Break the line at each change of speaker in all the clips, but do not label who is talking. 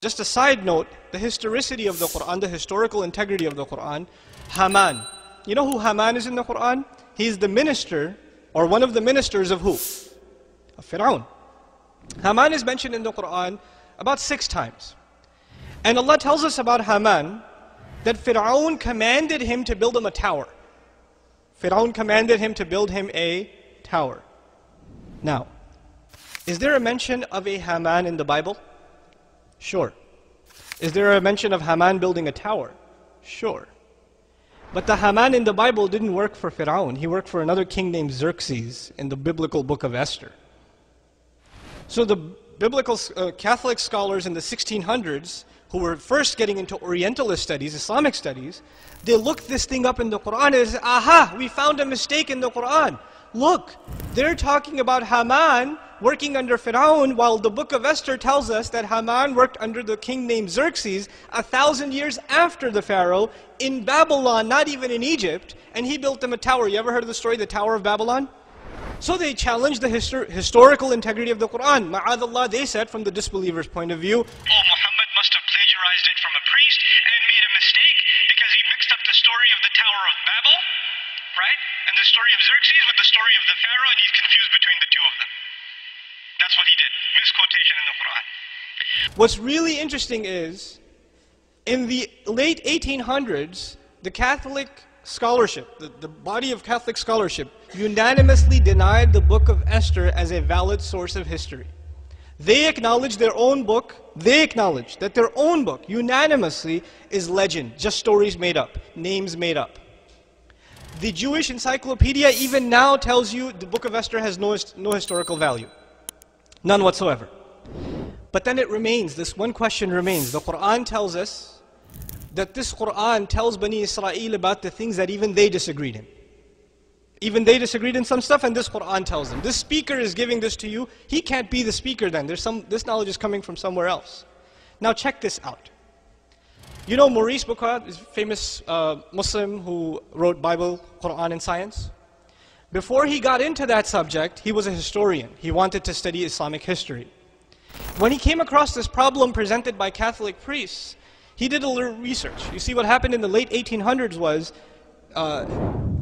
Just a side note, the historicity of the Quran, the historical integrity of the Quran, Haman. You know who Haman is in the Quran? He's the minister, or one of the ministers of who? Of Fir'aun. Haman is mentioned in the Quran about six times. And Allah tells us about Haman that Fir'aun commanded him to build him a tower. Fir'aun commanded him to build him a tower. Now, is there a mention of a Haman in the Bible? Sure. Is there a mention of Haman building a tower? Sure. But the Haman in the Bible didn't work for Fir'aun. He worked for another king named Xerxes in the biblical book of Esther. So the biblical uh, Catholic scholars in the 1600s who were first getting into Orientalist studies, Islamic studies, they looked this thing up in the Quran and said, aha, we found a mistake in the Quran. Look, they're talking about Haman working under Pharaoh, while the book of Esther tells us that Haman worked under the king named Xerxes a thousand years after the Pharaoh in Babylon, not even in Egypt, and he built them a tower. You ever heard of the story, the Tower of Babylon? So they challenged the histor historical integrity of the Quran. Ma'adallah, they said from the disbeliever's point of view,
Oh, Muhammad must have plagiarized it from a priest and made a mistake because he mixed up the story of the Tower of Babel, right? And the story of Xerxes with the story of the Pharaoh, and he's confused between the two of them. That's what he did. Misquotation in the Quran.
What's really interesting is, in the late 1800s, the Catholic scholarship, the, the body of Catholic scholarship, unanimously denied the book of Esther as a valid source of history. They acknowledge their own book, they acknowledge that their own book, unanimously, is legend, just stories made up, names made up. The Jewish encyclopedia even now tells you the book of Esther has no, no historical value. None whatsoever. But then it remains, this one question remains. The Quran tells us that this Quran tells Bani Israel about the things that even they disagreed in. Even they disagreed in some stuff, and this Quran tells them. This speaker is giving this to you. He can't be the speaker then. There's some, this knowledge is coming from somewhere else. Now check this out. You know Maurice Bucaille is famous uh, Muslim who wrote Bible, Quran, and science? Before he got into that subject, he was a historian. He wanted to study Islamic history. When he came across this problem presented by Catholic priests, he did a little research. You see, what happened in the late 1800s was uh,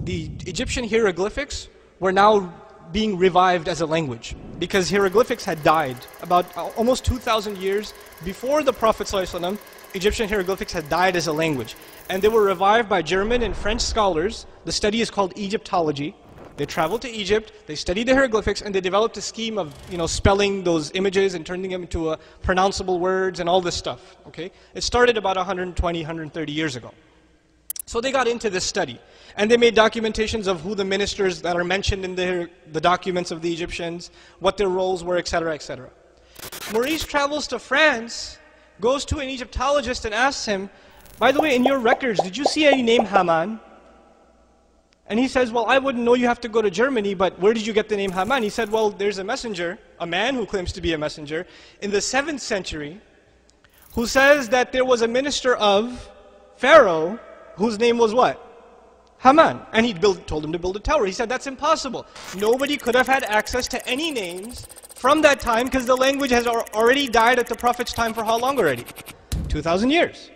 the Egyptian hieroglyphics were now being revived as a language because hieroglyphics had died about almost 2,000 years before the Prophet. Egyptian hieroglyphics had died as a language, and they were revived by German and French scholars. The study is called Egyptology. They traveled to Egypt, they studied the hieroglyphics, and they developed a scheme of you know, spelling those images and turning them into uh, pronounceable words and all this stuff. Okay? It started about 120, 130 years ago. So they got into this study. And they made documentations of who the ministers that are mentioned in the, the documents of the Egyptians, what their roles were, etc., etc. Maurice travels to France, goes to an Egyptologist and asks him, by the way, in your records, did you see any name Haman? And he says, well, I wouldn't know you have to go to Germany, but where did you get the name Haman? He said, well, there's a messenger, a man who claims to be a messenger, in the 7th century, who says that there was a minister of Pharaoh whose name was what? Haman. And he built, told him to build a tower. He said, that's impossible. Nobody could have had access to any names from that time because the language has already died at the Prophet's time for how long already? 2,000 years.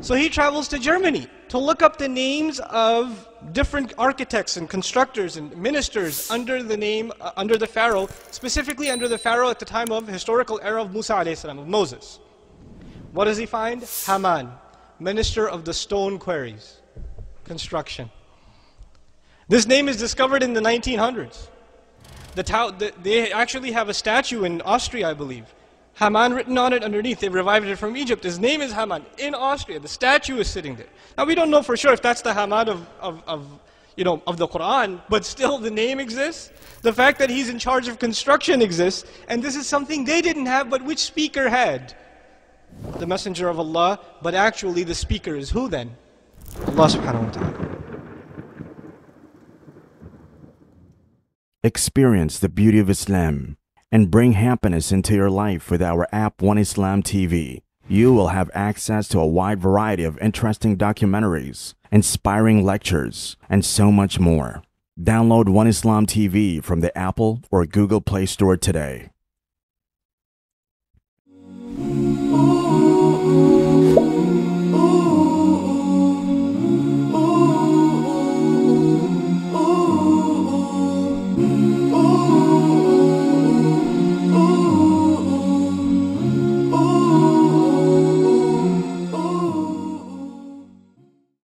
So he travels to Germany to look up the names of different architects and constructors and ministers under the name, uh, under the Pharaoh, specifically under the Pharaoh at the time of historical era of Musa salam, of Moses. What does he find? Haman, minister of the stone quarries, construction. This name is discovered in the 1900s. The the, they actually have a statue in Austria, I believe. Haman written on it underneath. They revived it from Egypt. His name is Haman in Austria. The statue is sitting there. Now we don't know for sure if that's the Haman of, of, of, you know, of the Quran, but still the name exists. The fact that he's in charge of construction exists. And this is something they didn't have, but which speaker had? The Messenger of Allah. But actually the speaker is who then? Allah subhanahu wa ta'ala.
Experience the beauty of Islam and bring happiness into your life with our app One Islam TV. You will have access to a wide variety of interesting documentaries, inspiring lectures, and so much more. Download One Islam TV from the Apple or Google Play Store today.